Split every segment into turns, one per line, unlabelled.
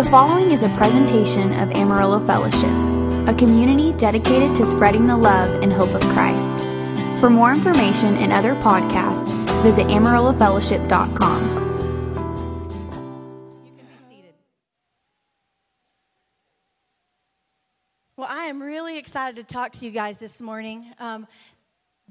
The following is a presentation of Amarillo Fellowship, a community dedicated to spreading the love and hope of Christ. For more information and other podcasts, visit amarillofellowship.com.
You can be seated. Well, I am really excited to talk to you guys this morning. Um,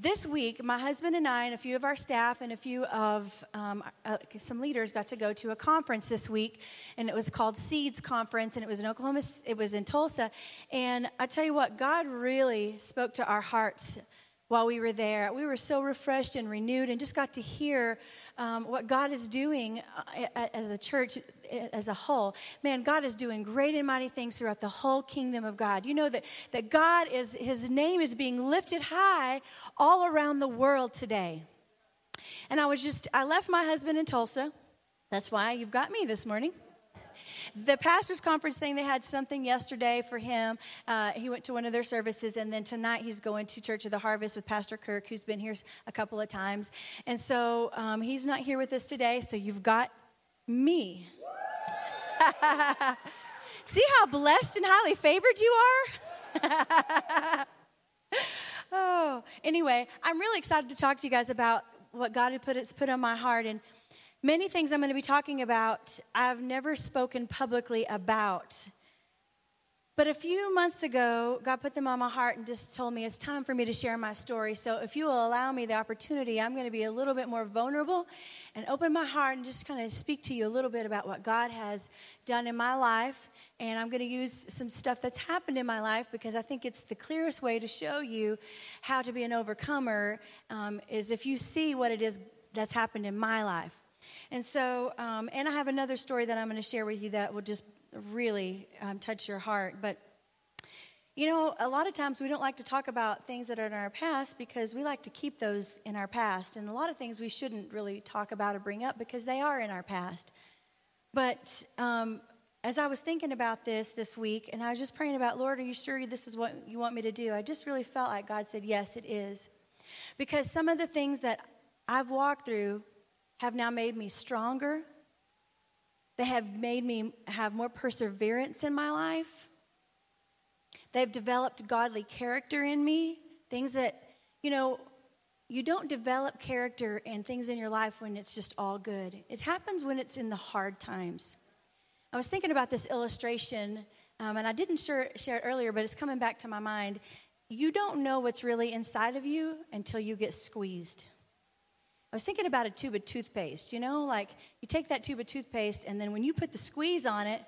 this week, my husband and I, and a few of our staff, and a few of um, uh, some leaders got to go to a conference this week, and it was called Seeds Conference, and it was in Oklahoma. It was in Tulsa, and I tell you what, God really spoke to our hearts while we were there. We were so refreshed and renewed, and just got to hear um, what God is doing uh, as a church as a whole. Man, God is doing great and mighty things throughout the whole kingdom of God. You know that, that God is, his name is being lifted high all around the world today. And I was just, I left my husband in Tulsa. That's why you've got me this morning the pastors conference thing they had something yesterday for him. Uh, he went to one of their services and then tonight he's going to church of the harvest with pastor kirk who's been here a couple of times. And so um, he's not here with us today so you've got me. See how blessed and highly favored you are? Oh anyway i'm really excited to talk to you guys about what god had put, put on my heart and Many things I'm going to be talking about, I've never spoken publicly about. But a few months ago, God put them on my heart and just told me it's time for me to share my story. So if you will allow me the opportunity, I'm going to be a little bit more vulnerable and open my heart and just kind of speak to you a little bit about what God has done in my life. And I'm going to use some stuff that's happened in my life because I think it's the clearest way to show you how to be an overcomer um, is if you see what it is that's happened in my life. And so, um, and I have another story that I'm going to share with you that will just really um, touch your heart. But, you know, a lot of times we don't like to talk about things that are in our past because we like to keep those in our past. And a lot of things we shouldn't really talk about or bring up because they are in our past. But um, as I was thinking about this this week, and I was just praying about, Lord, are you sure this is what you want me to do? I just really felt like God said, yes, it is. Because some of the things that I've walked through have now made me stronger. They have made me have more perseverance in my life. They've developed godly character in me, things that, you know, you don't develop character and things in your life when it's just all good. It happens when it's in the hard times. I was thinking about this illustration, um, and I didn't share, share it earlier, but it's coming back to my mind. You don't know what's really inside of you until you get squeezed. I was thinking about a tube of toothpaste. You know, like you take that tube of toothpaste, and then when you put the squeeze on it,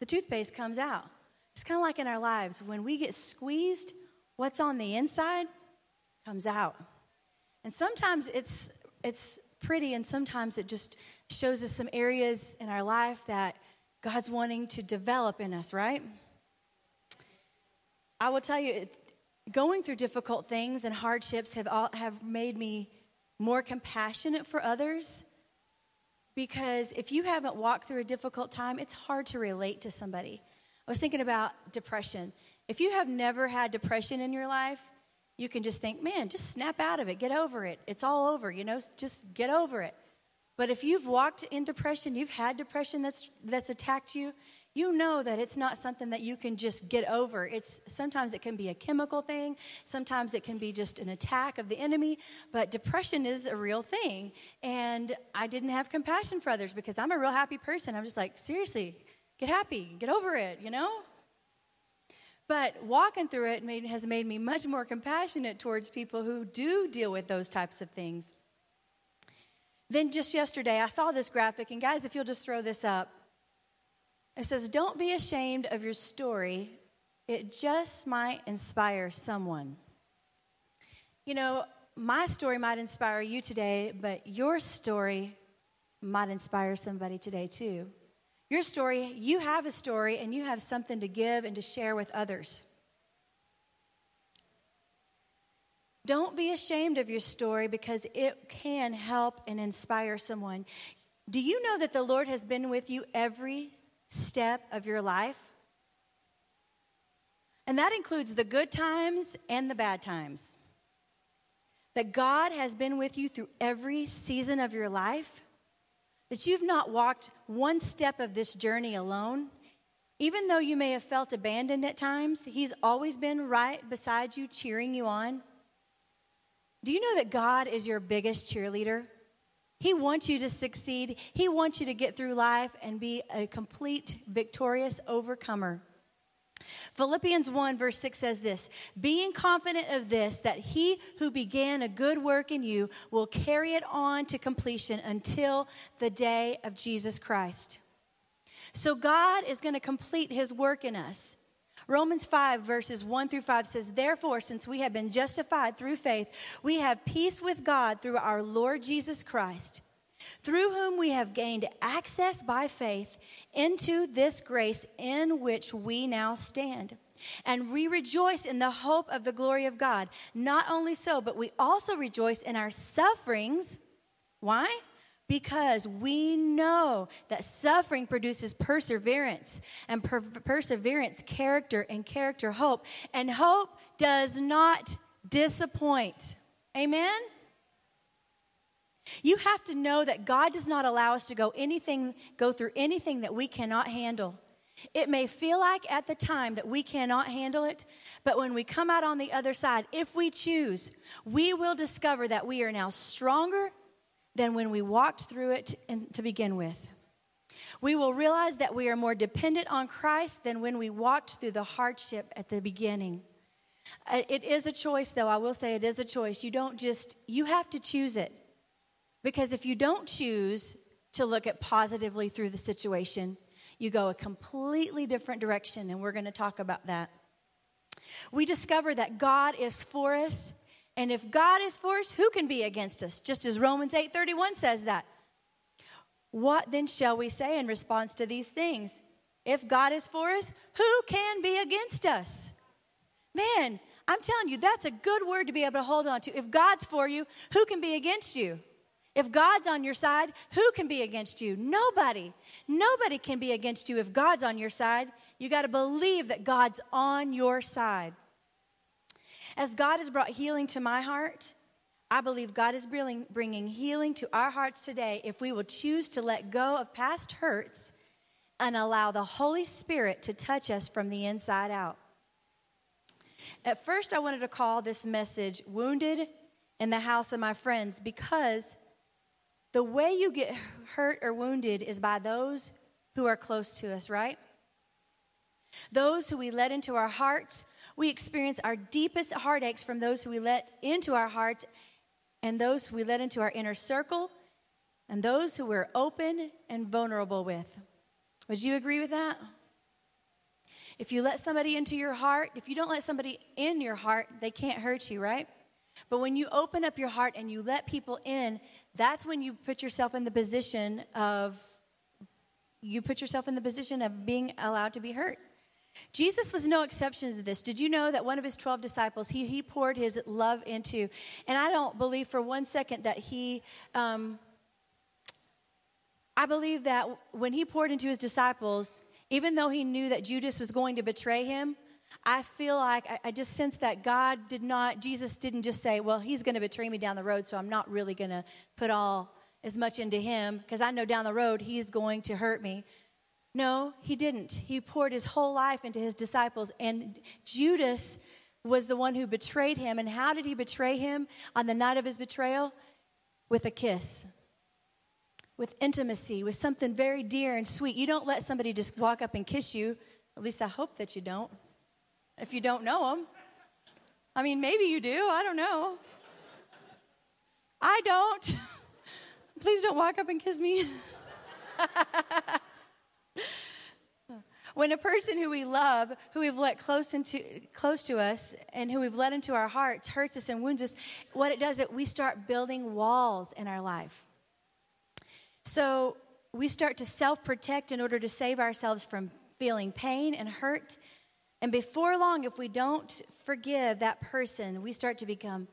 the toothpaste comes out. It's kind of like in our lives. When we get squeezed, what's on the inside comes out. And sometimes it's, it's pretty, and sometimes it just shows us some areas in our life that God's wanting to develop in us, right? I will tell you, it, going through difficult things and hardships have, all, have made me more compassionate for others. Because if you haven't walked through a difficult time, it's hard to relate to somebody. I was thinking about depression. If you have never had depression in your life, you can just think, man, just snap out of it, get over it. It's all over, you know, just get over it. But if you've walked in depression, you've had depression that's, that's attacked you, you know that it's not something that you can just get over. It's sometimes it can be a chemical thing, sometimes it can be just an attack of the enemy, but depression is a real thing. And I didn't have compassion for others because I'm a real happy person. I'm just like, seriously, get happy, get over it, you know? But walking through it made, has made me much more compassionate towards people who do deal with those types of things. Then just yesterday, I saw this graphic, and guys, if you'll just throw this up, it says, Don't be ashamed of your story, it just might inspire someone. You know, my story might inspire you today, but your story might inspire somebody today too. Your story, you have a story and you have something to give and to share with others. Don't be ashamed of your story because it can help and inspire someone. Do you know that the Lord has been with you every step of your life. And that includes the good times and the bad times. That God has been with you through every season of your life. that you've not walked one step of this journey alone. Even though you may have felt abandoned at times, He's always been right beside you, cheering you on. Do you know that God is your biggest cheerleader? He wants you to succeed. He wants you to get through life and be a complete, victorious overcomer. Philippians 1, verse 6 says this Being confident of this, that he who began a good work in you will carry it on to completion until the day of Jesus Christ. So God is going to complete his work in us. Romans 5, verses 1 through 5 says, Therefore, since we have been justified through faith, we have peace with God through our Lord Jesus Christ, through whom we have gained access by faith into this grace in which we now stand. And we rejoice in the hope of the glory of God. Not only so, but we also rejoice in our sufferings. Why? Because we know that suffering produces perseverance, and per- perseverance, character, and character, hope. And hope does not disappoint. Amen? You have to know that God does not allow us to go anything go through anything that we cannot handle. It may feel like at the time that we cannot handle it, but when we come out on the other side, if we choose, we will discover that we are now stronger than when we walked through it to begin with. We will realize that we are more dependent on Christ than when we walked through the hardship at the beginning. Uh, it is a choice, though. I will say it is a choice. You don't just, you have to choose it. Because if you don't choose to look at positively through the situation, you go a completely different direction, and we're going to talk about that. We discover that God is for us and if God is for us, who can be against us? Just as Romans 8:31 says that. What then shall we say in response to these things? If God is for us, who can be against us? Man, I'm telling you, that's a good word to be able to hold on to. If God's for you, who can be against you? If God's on your side, who can be against you? Nobody. Nobody can be against you if God's on your side. You got to believe that God's on your side. As God has brought healing to my heart, I believe God is bringing healing to our hearts today if we will choose to let go of past hurts and allow the Holy Spirit to touch us from the inside out. At first, I wanted to call this message Wounded in the House of My Friends because the way you get hurt or wounded is by those who are close to us, right? Those who we let into our hearts, we experience our deepest heartaches from those who we let into our hearts and those who we let into our inner circle and those who we're open and vulnerable with. Would you agree with that? If you let somebody into your heart, if you don't let somebody in your heart, they can't hurt you, right? But when you open up your heart and you let people in, that's when you put yourself in the position of you put yourself in the position of being allowed to be hurt. Jesus was no exception to this. Did you know that one of his 12 disciples, he, he poured his love into? And I don't believe for one second that he, um, I believe that when he poured into his disciples, even though he knew that Judas was going to betray him, I feel like I, I just sense that God did not, Jesus didn't just say, well, he's going to betray me down the road, so I'm not really going to put all as much into him because I know down the road he's going to hurt me. No, he didn't. He poured his whole life into his disciples, and Judas was the one who betrayed him. And how did he betray him on the night of his betrayal? With a kiss, with intimacy, with something very dear and sweet. You don't let somebody just walk up and kiss you. At least I hope that you don't. If you don't know them, I mean, maybe you do. I don't know. I don't. Please don't walk up and kiss me. when a person who we love, who we've let close into close to us, and who we've let into our hearts hurts us and wounds us, what it does is we start building walls in our life. So we start to self-protect in order to save ourselves from feeling pain and hurt. And before long, if we don't forgive that person, we start to become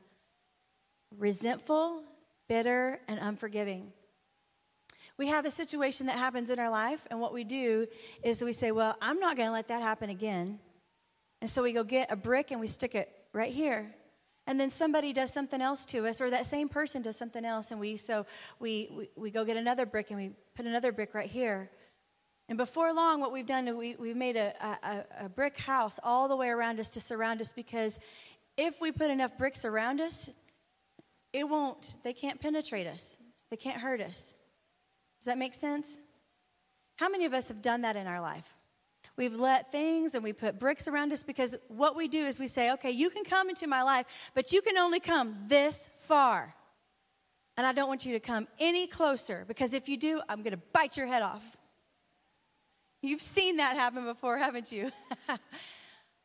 resentful, bitter, and unforgiving we have a situation that happens in our life, and what we do is we say, Well, I'm not going to let that happen again. And so we go get a brick and we stick it right here. and then somebody does something else to us or that same person does something else and we so we, we, we go get another brick and we put another brick right here and before long what we've done we, we've made a, a, a brick house all the way around us to surround us because if we put enough bricks around us it won't they can't penetrate us they can't hurt us does that make sense how many of us have done that in our life We've let things and we put bricks around us because what we do is we say, okay, you can come into my life, but you can only come this far. And I don't want you to come any closer because if you do, I'm going to bite your head off. You've seen that happen before, haven't you?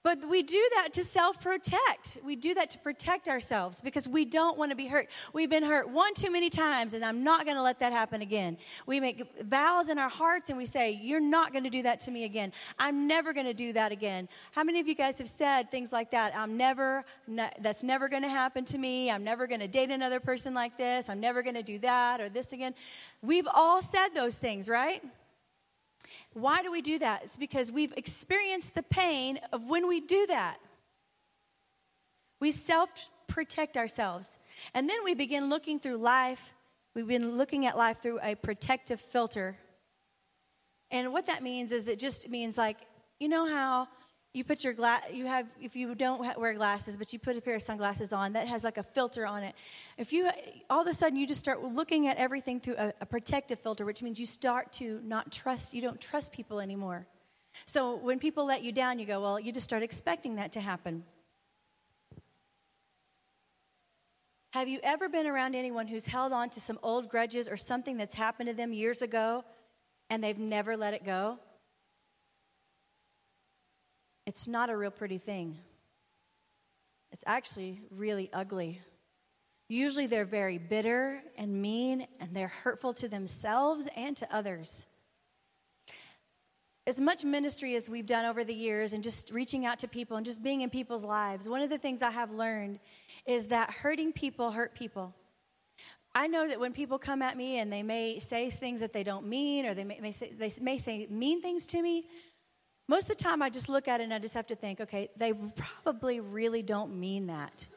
But we do that to self protect. We do that to protect ourselves because we don't want to be hurt. We've been hurt one too many times, and I'm not going to let that happen again. We make vows in our hearts and we say, You're not going to do that to me again. I'm never going to do that again. How many of you guys have said things like that? I'm never, that's never going to happen to me. I'm never going to date another person like this. I'm never going to do that or this again. We've all said those things, right? Why do we do that? It's because we've experienced the pain of when we do that. We self protect ourselves. And then we begin looking through life. We've been looking at life through a protective filter. And what that means is it just means like, you know how you put your glass you have if you don't wear glasses but you put a pair of sunglasses on that has like a filter on it. If you all of a sudden you just start looking at everything through a, a protective filter which means you start to not trust you don't trust people anymore. So when people let you down you go well you just start expecting that to happen. Have you ever been around anyone who's held on to some old grudges or something that's happened to them years ago and they've never let it go it's not a real pretty thing. It's actually really ugly. Usually they're very bitter and mean, and they're hurtful to themselves and to others. As much ministry as we've done over the years and just reaching out to people and just being in people's lives, one of the things I have learned is that hurting people hurt people. I know that when people come at me and they may say things that they don't mean, or they may, may say, they may say mean things to me, most of the time, I just look at it and I just have to think, okay, they probably really don't mean that.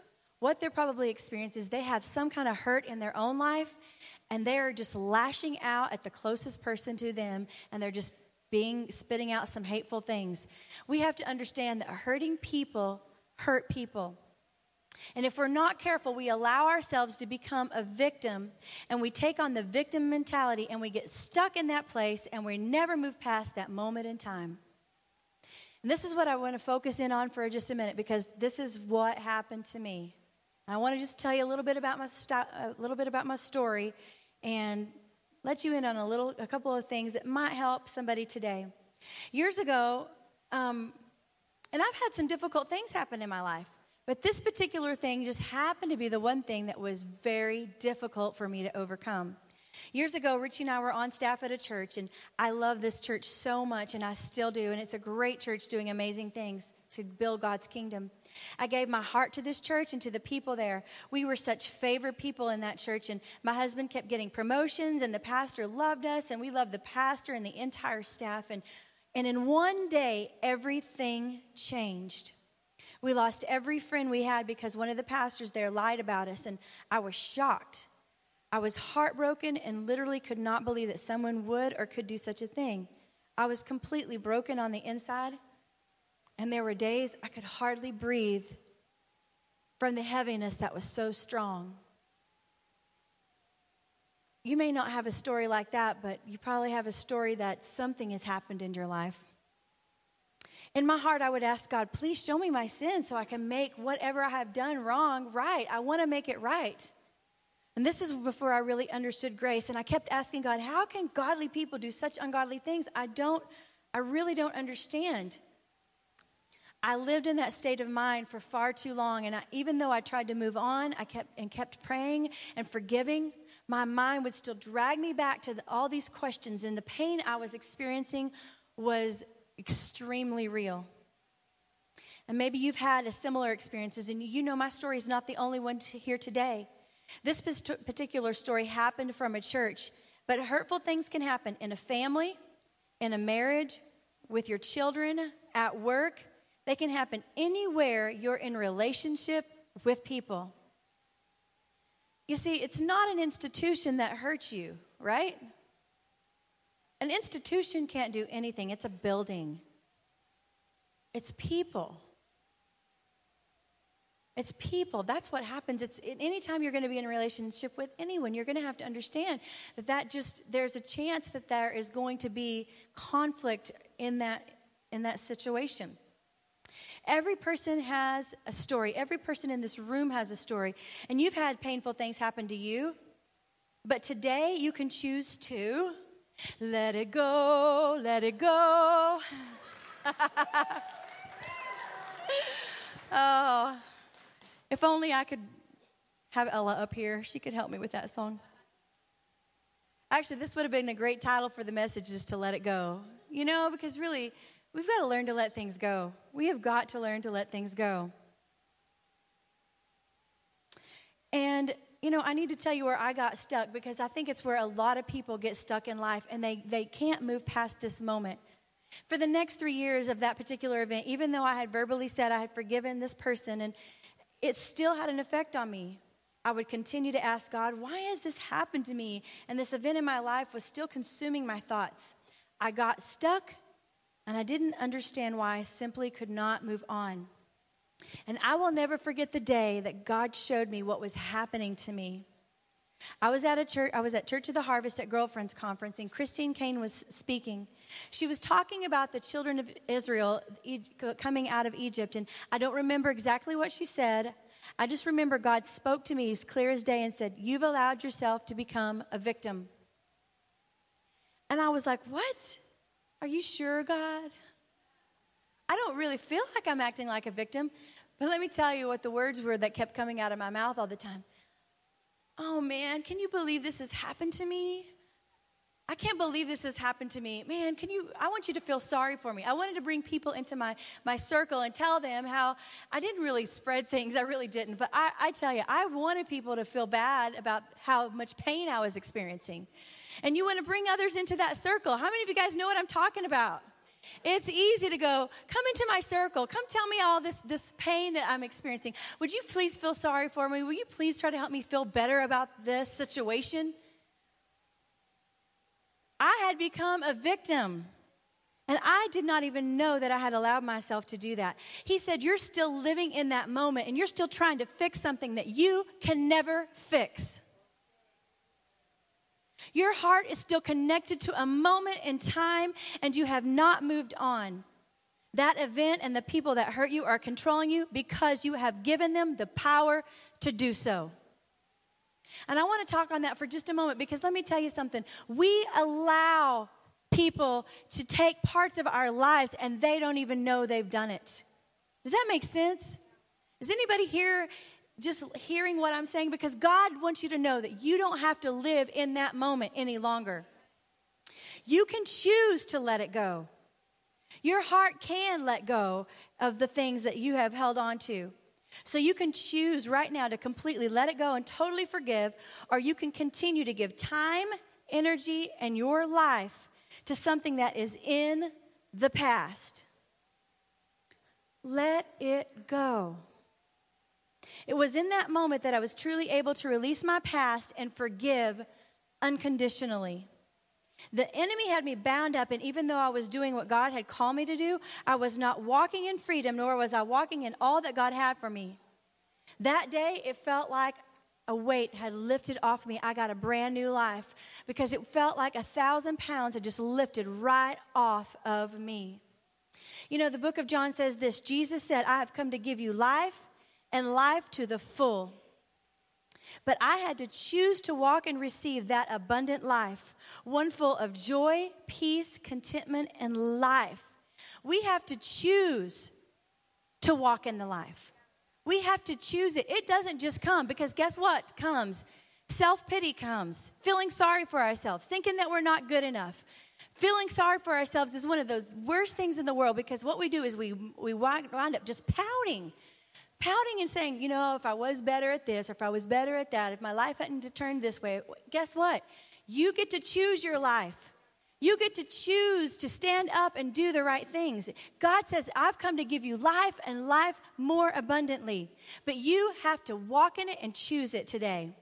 What they're probably experiencing is they have some kind of hurt in their own life and they're just lashing out at the closest person to them and they're just being spitting out some hateful things. We have to understand that hurting people hurt people. And if we're not careful, we allow ourselves to become a victim and we take on the victim mentality and we get stuck in that place and we never move past that moment in time. And this is what I want to focus in on for just a minute because this is what happened to me. I want to just tell you a little bit about my a little bit about my story and let you in on a little a couple of things that might help somebody today. Years ago, um, and I've had some difficult things happen in my life, but this particular thing just happened to be the one thing that was very difficult for me to overcome. Years ago, Richie and I were on staff at a church, and I love this church so much, and I still do. And it's a great church doing amazing things to build God's kingdom. I gave my heart to this church and to the people there. We were such favored people in that church, and my husband kept getting promotions, and the pastor loved us, and we loved the pastor and the entire staff. And, and in one day, everything changed. We lost every friend we had because one of the pastors there lied about us, and I was shocked. I was heartbroken and literally could not believe that someone would or could do such a thing. I was completely broken on the inside, and there were days I could hardly breathe from the heaviness that was so strong. You may not have a story like that, but you probably have a story that something has happened in your life. In my heart, I would ask God, please show me my sin so I can make whatever I have done wrong right. I want to make it right. And this is before I really understood grace. And I kept asking God, how can godly people do such ungodly things? I don't, I really don't understand. I lived in that state of mind for far too long. And I, even though I tried to move on, I kept and kept praying and forgiving, my mind would still drag me back to the, all these questions. And the pain I was experiencing was extremely real. And maybe you've had a similar experiences, and you know my story is not the only one to here today. This particular story happened from a church, but hurtful things can happen in a family, in a marriage, with your children, at work. They can happen anywhere you're in relationship with people. You see, it's not an institution that hurts you, right? An institution can't do anything, it's a building, it's people. It's people. That's what happens. It's anytime you're going to be in a relationship with anyone, you're going to have to understand that that just there's a chance that there is going to be conflict in that in that situation. Every person has a story. Every person in this room has a story. And you've had painful things happen to you. But today you can choose to let it go, let it go. oh, if only I could have Ella up here. She could help me with that song. Actually, this would have been a great title for the message is to let it go. You know, because really, we've got to learn to let things go. We have got to learn to let things go. And, you know, I need to tell you where I got stuck because I think it's where a lot of people get stuck in life and they, they can't move past this moment. For the next three years of that particular event, even though I had verbally said I had forgiven this person and it still had an effect on me. I would continue to ask God, why has this happened to me? And this event in my life was still consuming my thoughts. I got stuck and I didn't understand why I simply could not move on. And I will never forget the day that God showed me what was happening to me. I was at a church, I was at Church of the Harvest at Girlfriends Conference, and Christine Caine was speaking. She was talking about the children of Israel coming out of Egypt, and I don't remember exactly what she said. I just remember God spoke to me as clear as day and said, You've allowed yourself to become a victim. And I was like, What? Are you sure, God? I don't really feel like I'm acting like a victim. But let me tell you what the words were that kept coming out of my mouth all the time. Oh man, can you believe this has happened to me? I can't believe this has happened to me. Man, can you I want you to feel sorry for me. I wanted to bring people into my my circle and tell them how I didn't really spread things. I really didn't. But I, I tell you, I wanted people to feel bad about how much pain I was experiencing. And you want to bring others into that circle. How many of you guys know what I'm talking about? It's easy to go, come into my circle. Come tell me all this, this pain that I'm experiencing. Would you please feel sorry for me? Will you please try to help me feel better about this situation? I had become a victim. And I did not even know that I had allowed myself to do that. He said, You're still living in that moment and you're still trying to fix something that you can never fix. Your heart is still connected to a moment in time and you have not moved on. That event and the people that hurt you are controlling you because you have given them the power to do so. And I want to talk on that for just a moment because let me tell you something. We allow people to take parts of our lives and they don't even know they've done it. Does that make sense? Is anybody here just hearing what I'm saying? Because God wants you to know that you don't have to live in that moment any longer. You can choose to let it go. Your heart can let go of the things that you have held on to. So you can choose right now to completely let it go and totally forgive, or you can continue to give time, energy, and your life to something that is in the past. Let it go. It was in that moment that I was truly able to release my past and forgive unconditionally. The enemy had me bound up, and even though I was doing what God had called me to do, I was not walking in freedom, nor was I walking in all that God had for me. That day, it felt like a weight had lifted off me. I got a brand new life because it felt like a thousand pounds had just lifted right off of me. You know, the book of John says this Jesus said, I have come to give you life and life to the full. But I had to choose to walk and receive that abundant life, one full of joy, peace, contentment, and life. We have to choose to walk in the life. We have to choose it. It doesn't just come because guess what comes? Self pity comes, feeling sorry for ourselves, thinking that we're not good enough. Feeling sorry for ourselves is one of those worst things in the world because what we do is we, we wind up just pouting pouting and saying, you know, if I was better at this or if I was better at that, if my life hadn't turned this way, guess what? You get to choose your life. You get to choose to stand up and do the right things. God says, I've come to give you life and life more abundantly. But you have to walk in it and choose it today.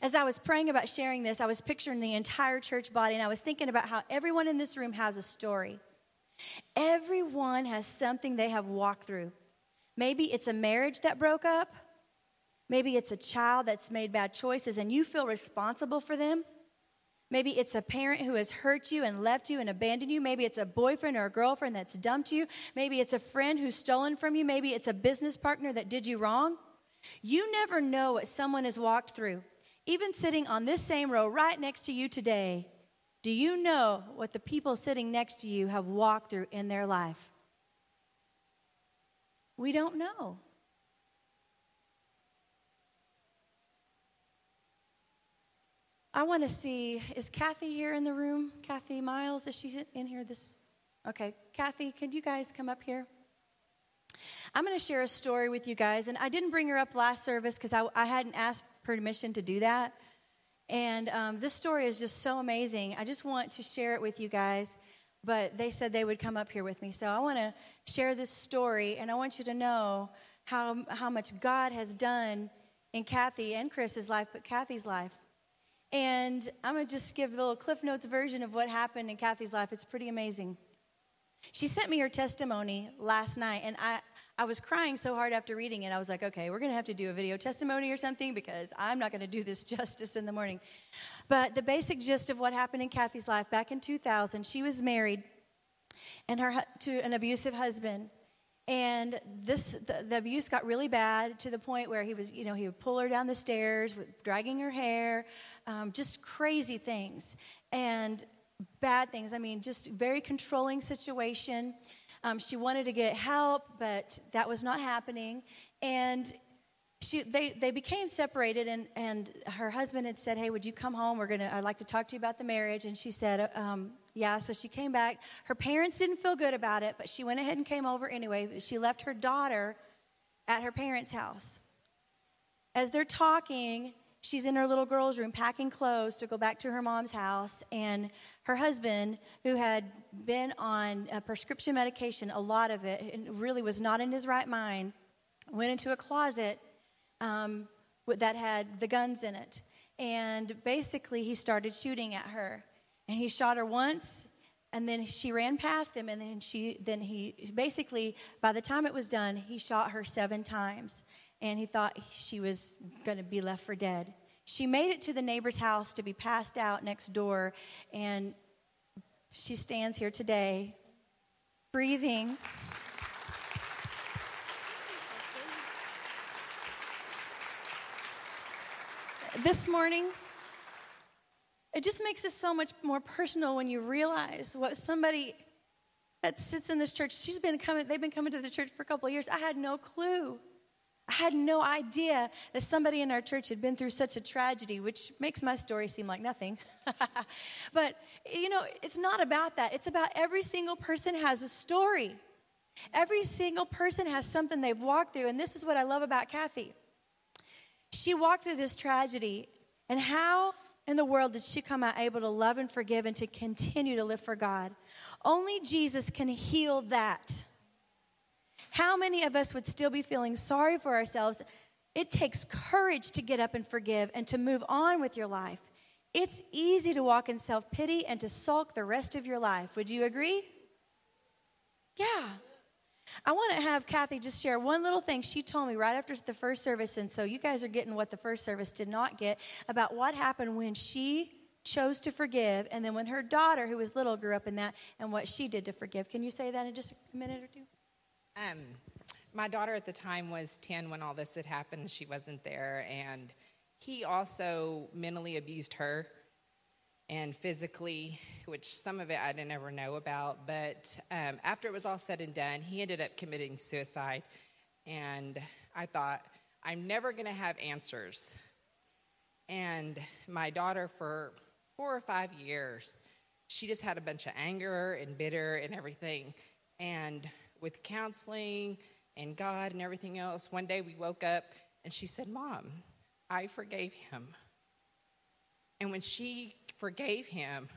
As I was praying about sharing this, I was picturing the entire church body and I was thinking about how everyone in this room has a story. Everyone has something they have walked through. Maybe it's a marriage that broke up. Maybe it's a child that's made bad choices and you feel responsible for them. Maybe it's a parent who has hurt you and left you and abandoned you. Maybe it's a boyfriend or a girlfriend that's dumped you. Maybe it's a friend who's stolen from you. Maybe it's a business partner that did you wrong. You never know what someone has walked through. Even sitting on this same row right next to you today, do you know what the people sitting next to you have walked through in their life? We don't know. I want to see is Kathy here in the room? Kathy Miles, is she in here this? Okay, Kathy, can you guys come up here? I'm going to share a story with you guys, and I didn't bring her up last service because I, I hadn't asked permission to do that. And um, this story is just so amazing. I just want to share it with you guys, but they said they would come up here with me. So I want to share this story, and I want you to know how, how much God has done in Kathy and Chris's life, but Kathy's life. And I'm going to just give a little Cliff Notes version of what happened in Kathy's life. It's pretty amazing. She sent me her testimony last night, and I, I was crying so hard after reading it. I was like, okay, we're going to have to do a video testimony or something because I'm not going to do this justice in the morning. But the basic gist of what happened in Kathy's life back in 2000, she was married and her to an abusive husband. And this the, the, abuse got really bad to the point where he was, you know, he would pull her down the stairs, dragging her hair, um, just crazy things and bad things. I mean, just very controlling situation. Um, she wanted to get help, but that was not happening. And she, they, they became separated, and, and her husband had said, Hey, would you come home? We're gonna, I'd like to talk to you about the marriage. And she said, um, Yeah. So she came back. Her parents didn't feel good about it, but she went ahead and came over anyway. She left her daughter at her parents' house. As they're talking, she's in her little girl's room packing clothes to go back to her mom's house and her husband who had been on prescription medication a lot of it and really was not in his right mind went into a closet um, that had the guns in it. And basically he started shooting at her. And he shot her once and then she ran past him and then she then he basically by the time it was done he shot her seven times. And he thought she was going to be left for dead. She made it to the neighbor's house to be passed out next door, and she stands here today, breathing. this morning, it just makes it so much more personal when you realize what somebody that sits in this church, she's been coming, they've been coming to the church for a couple of years. I had no clue I had no idea that somebody in our church had been through such a tragedy, which makes my story seem like nothing. but, you know, it's not about that. It's about every single person has a story. Every single person has something they've walked through. And this is what I love about Kathy. She walked through this tragedy, and how in the world did she come out able to love and forgive and to continue to live for God? Only Jesus can heal that. How many of us would still be feeling sorry for ourselves? It takes courage to get up and forgive and to move on with your life. It's easy to walk in self pity and to sulk the rest of your life. Would you agree? Yeah. I want to have Kathy just share one little thing she told me right after the first service. And so you guys are getting what the first service did not get about what happened when she chose to forgive and then when her daughter, who was little, grew up in that and what she did to forgive. Can you say that in just a minute or two?
Um, my daughter at the time was 10 when all this had happened. She wasn't there. And he also mentally abused her and physically, which some of it I didn't ever know about. But um, after it was all said and done, he ended up committing suicide. And I thought, I'm never going to have answers. And my daughter, for four or five years, she just had a bunch of anger and bitter and everything. And with counseling and God and everything else, one day we woke up and she said, Mom, I forgave him. And when she forgave him,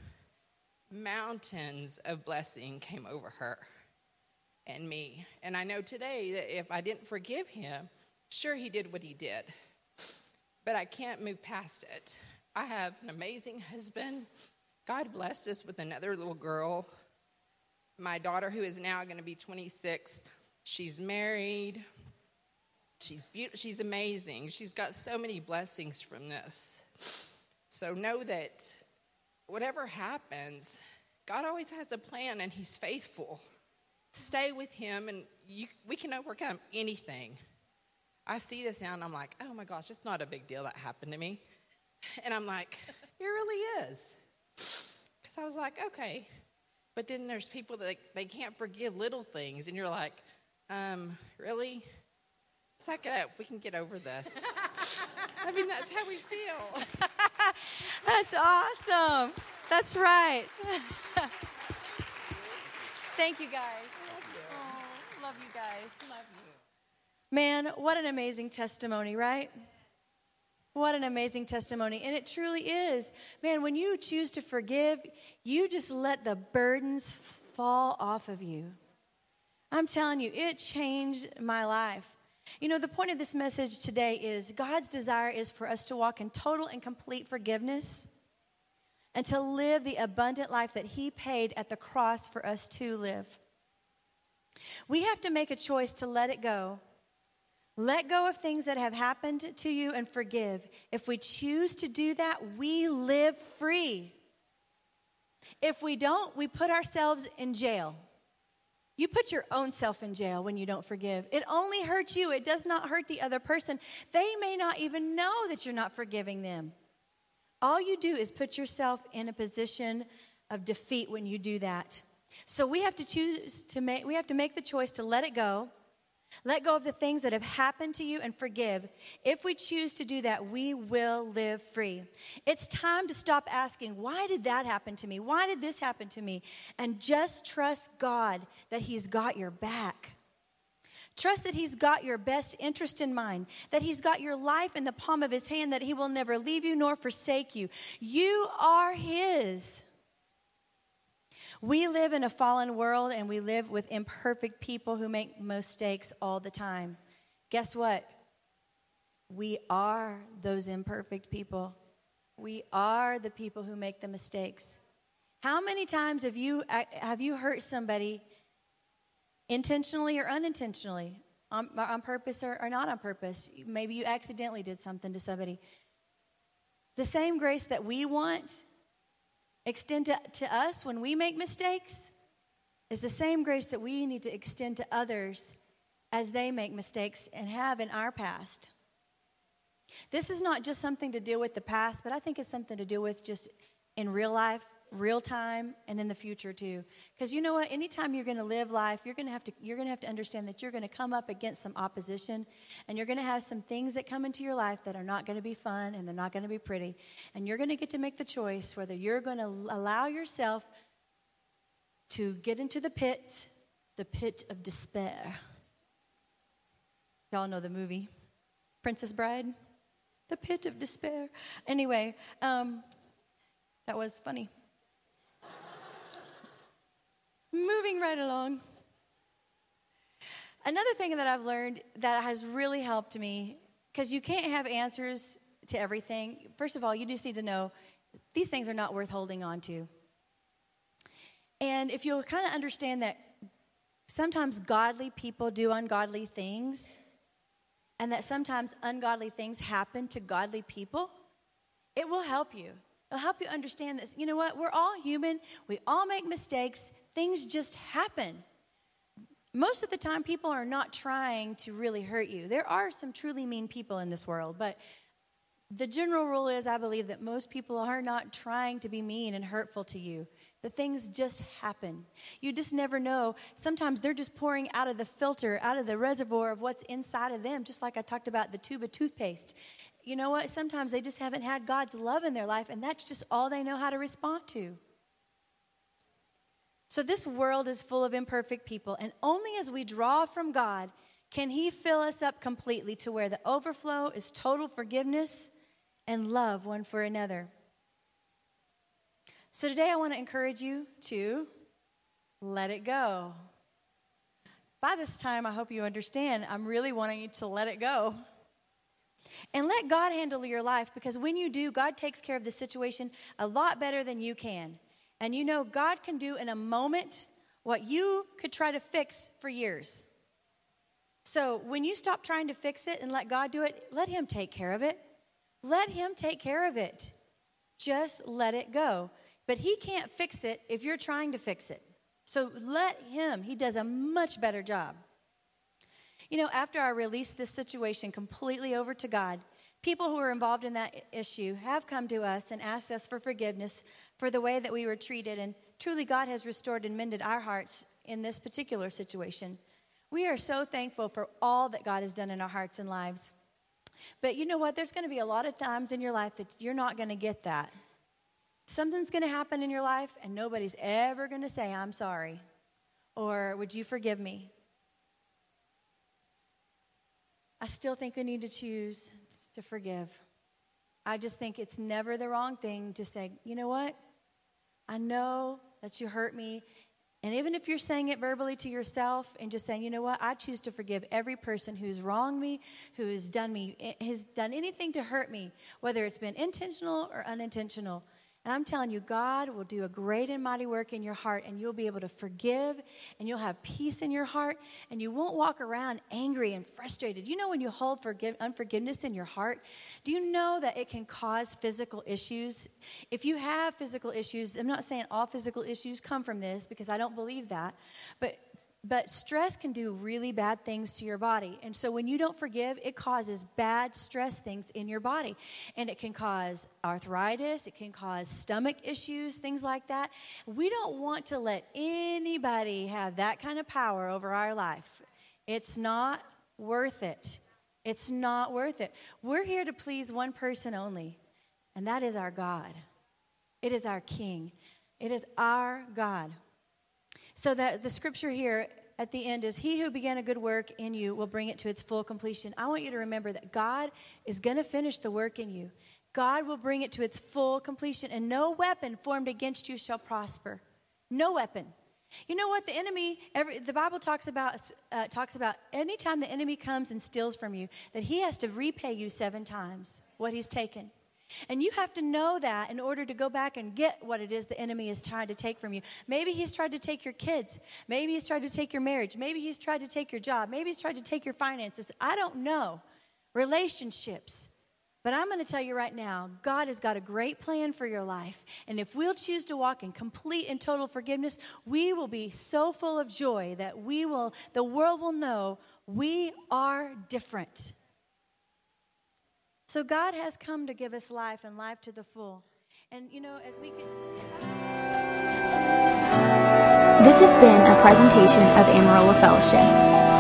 mountains of blessing came over her and me. And I know today that if I didn't forgive him, sure, he did what he did, but I can't move past it. I have an amazing husband. God blessed us with another little girl. My daughter, who is now going to be 26, she's married. She's beautiful. She's amazing. She's got so many blessings from this. So know that whatever happens, God always has a plan and He's faithful. Stay with Him, and you, we can overcome anything. I see this now, and I'm like, oh my gosh, it's not a big deal that happened to me. And I'm like, it really is. Because I was like, okay. But then there's people that they can't forgive little things, and you're like, um, really? Suck it up. We can get over this. I mean, that's how we feel.
that's awesome. That's right. Thank you guys.
Love you.
Oh, love you guys. Love you. Man, what an amazing testimony, right? What an amazing testimony. And it truly is. Man, when you choose to forgive, you just let the burdens fall off of you. I'm telling you, it changed my life. You know, the point of this message today is God's desire is for us to walk in total and complete forgiveness and to live the abundant life that He paid at the cross for us to live. We have to make a choice to let it go. Let go of things that have happened to you and forgive. If we choose to do that, we live free. If we don't, we put ourselves in jail. You put your own self in jail when you don't forgive. It only hurts you, it does not hurt the other person. They may not even know that you're not forgiving them. All you do is put yourself in a position of defeat when you do that. So we have to choose to make we have to make the choice to let it go. Let go of the things that have happened to you and forgive. If we choose to do that, we will live free. It's time to stop asking, why did that happen to me? Why did this happen to me? And just trust God that He's got your back. Trust that He's got your best interest in mind, that He's got your life in the palm of His hand, that He will never leave you nor forsake you. You are His. We live in a fallen world and we live with imperfect people who make mistakes all the time. Guess what? We are those imperfect people. We are the people who make the mistakes. How many times have you, have you hurt somebody intentionally or unintentionally, on, on purpose or, or not on purpose. Maybe you accidentally did something to somebody. The same grace that we want extend to, to us when we make mistakes is the same grace that we need to extend to others as they make mistakes and have in our past. This is not just something to deal with the past, but I think it's something to deal with just in real life real time and in the future too. Because you know what? Anytime you're going to live life you're going to have to you're going to have to understand that you're going to come up against some opposition and you're going to have some things that come into your life that are not going to be fun and they're not going to be pretty and you're going to get to make the choice whether you're going to allow yourself to get into the pit the pit of despair. Y'all know the movie princess bride? The pit of despair. Anyway um, that was funny Moving right along. Another thing that I've learned that has really helped me, because you can't have answers to everything. First of all, you just need to know these things are not worth holding on to. And if you'll kind of understand that sometimes godly people do ungodly things, and that sometimes ungodly things happen to godly people, it will help you. It'll help you understand this. You know what? We're all human, we all make mistakes, things just happen. Most of the time, people are not trying to really hurt you. There are some truly mean people in this world, but the general rule is I believe that most people are not trying to be mean and hurtful to you. The things just happen. You just never know. Sometimes they're just pouring out of the filter, out of the reservoir of what's inside of them, just like I talked about the tube of toothpaste. You know what? Sometimes they just haven't had God's love in their life, and that's just all they know how to respond to. So, this world is full of imperfect people, and only as we draw from God can He fill us up completely to where the overflow is total forgiveness and love one for another. So today I want to encourage you to let it go. By this time, I hope you understand, I'm really wanting you to let it go. And let God handle your life because when you do, God takes care of the situation a lot better than you can. And you know, God can do in a moment what you could try to fix for years. So when you stop trying to fix it and let God do it, let Him take care of it. Let Him take care of it. Just let it go. But He can't fix it if you're trying to fix it. So let Him. He does a much better job. You know, after I released this situation completely over to God, people who were involved in that issue have come to us and asked us for forgiveness for the way that we were treated. And truly, God has restored and mended our hearts in this particular situation. We are so thankful for all that God has done in our hearts and lives. But you know what? There's going to be a lot of times in your life that you're not going to get that. Something's going to happen in your life, and nobody's ever going to say, I'm sorry, or would you forgive me? I still think we need to choose to forgive. I just think it's never the wrong thing to say, you know what? I know that you hurt me. And even if you're saying it verbally to yourself and just saying, you know what, I choose to forgive every person who's wronged me, who has done me, eh, has done anything to hurt me, whether it's been intentional or unintentional. And I'm telling you, God will do a great and mighty work in your heart, and you'll be able to forgive, and you'll have peace in your heart, and you won't walk around angry and frustrated. You know, when you hold forgive, unforgiveness in your heart, do you know that it can cause physical issues? If you have physical issues, I'm not saying all physical issues come from this because I don't believe that, but but stress can do really bad things to your body. And so when you don't forgive, it causes bad stress things in your body. And it can cause arthritis, it can cause stomach issues, things like that. We don't want to let anybody have that kind of power over our life. It's not worth it. It's not worth it. We're here to please one person only, and that is our God. It is our King. It is our God. So that the scripture here at the end is He who began a good work in you will bring it to its full completion. I want you to remember that God is going to finish the work in you. God will bring it to its full completion, and no weapon formed against you shall prosper. No weapon. You know what? The enemy, every, the Bible talks about, uh, talks about anytime the enemy comes and steals from you, that he has to repay you seven times what he's taken. And you have to know that in order to go back and get what it is the enemy is trying to take from you. Maybe he's tried to take your kids. Maybe he's tried to take your marriage. Maybe he's tried to take your job. Maybe he's tried to take your finances. I don't know. Relationships. But I'm going to tell you right now, God has got a great plan for your life. And if we'll choose to walk in complete and total forgiveness, we will be so full of joy that we will, the world will know we are different. So God has come to give us life and life to the full. And you know, as we can.
This has been a presentation of Amarillo Fellowship,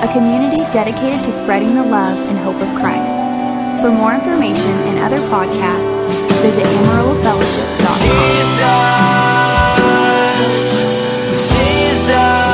a community dedicated to spreading the love and hope of Christ. For more information and other podcasts, visit AmarilloFellowship.com. Jesus, Jesus.